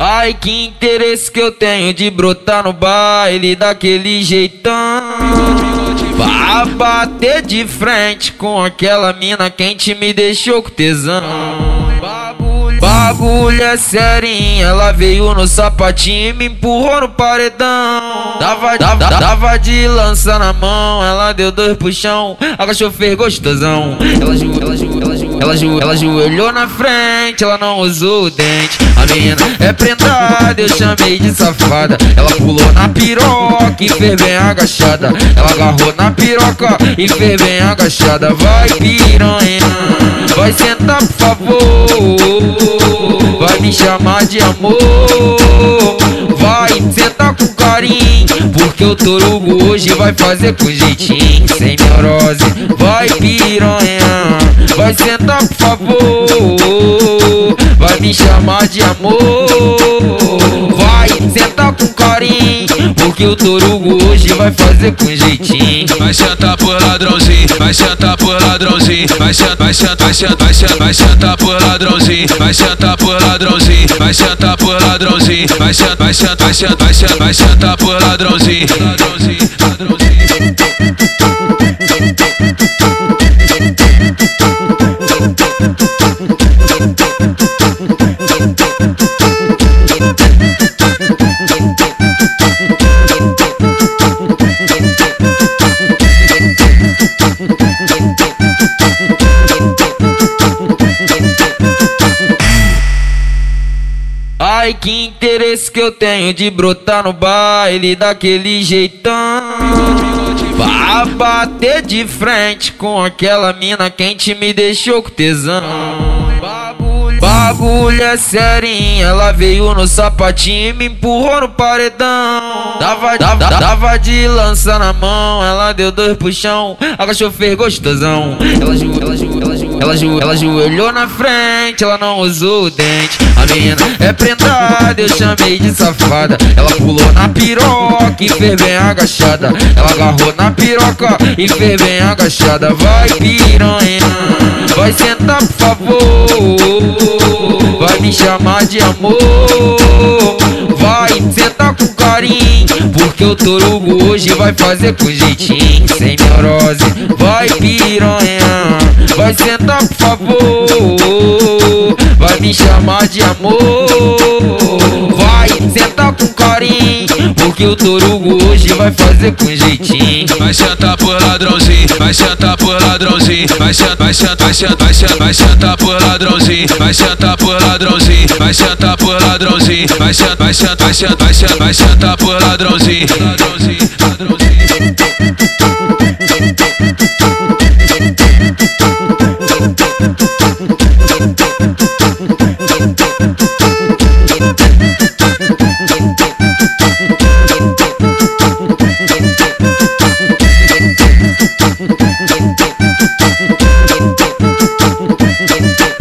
Ai, que interesse que eu tenho de brotar no baile daquele jeitão. Pra bater de frente com aquela mina quente me deixou com tesão. Bagulho, é serinha, ela veio no sapatinho e me empurrou no paredão. Dava, dava, dava de lança na mão, ela deu dois puxão, agachou fez gostosão. Ela, ela, ela, ela, jo, ela joelhou na frente, ela não usou o dente. A menina é prendada, eu chamei de safada. Ela pulou na piroca e fez bem agachada. Ela agarrou na piroca e fez bem agachada. Vai piranha, vai sentar por favor. Vai me chamar de amor. Vai sentar com carinho, porque o torugo hoje vai fazer com jeitinho. Sem neurose, vai piranha vai sentar por favor. Vai me chamar de amor. Vai sentar com carinho, porque o torugo hoje vai fazer com jeitinho. Vai sentar por ladrãozinho, vai sentar por ladrãozinho, vai sentar, vai sentar, vai sentar, vai sentar, vai sentar por ladrãozinho, vai sentar por ladrãozinho, vai sentar por ladrãozinho, vai sentar, vai sentar, vai sentar, vai sentar, por ladrãozinho, ladrãozinho, ladrãozinho. Ai, que interesse que eu tenho de brotar no baile daquele jeitão. Pra bater de frente com aquela mina quente me deixou com tesão. Bagulho, é serinha, ela veio no sapatinho e me empurrou no paredão. Dava, dava, dava de lança na mão, ela deu dois puxão, agachou fez gostosão. Ela, ela, ela, ela, ela, jo, ela joelhou na frente, ela não usou o dente. A menina é prendada, eu chamei de safada. Ela pulou na piroca e fez bem agachada. Ela agarrou na piroca e fez bem agachada. Vai piranha, vai sentar por favor. Vai me chamar de amor. Vai sentar com carinho, porque o torugo hoje vai fazer com jeitinho. Sem neurose, vai piranha vai sentar por favor. Vai me chamar de amor. Vai sentar com carinho, porque o torugo hoje vai fazer com jeitinho. Vai sentar por ladrãozinho, vai sentar por ladrãozinho, vai sentar, vai sentar, vai sentar, vai sentar, vai sentar por ladrãozinho, vai sentar por ladrãozinho, vai sentar por ladrãozinho, vai sentar, vai sentar, vai sentar, vai sentar, por ladrãozinho, ladrãozinho, ladrãozinho. ding, ding.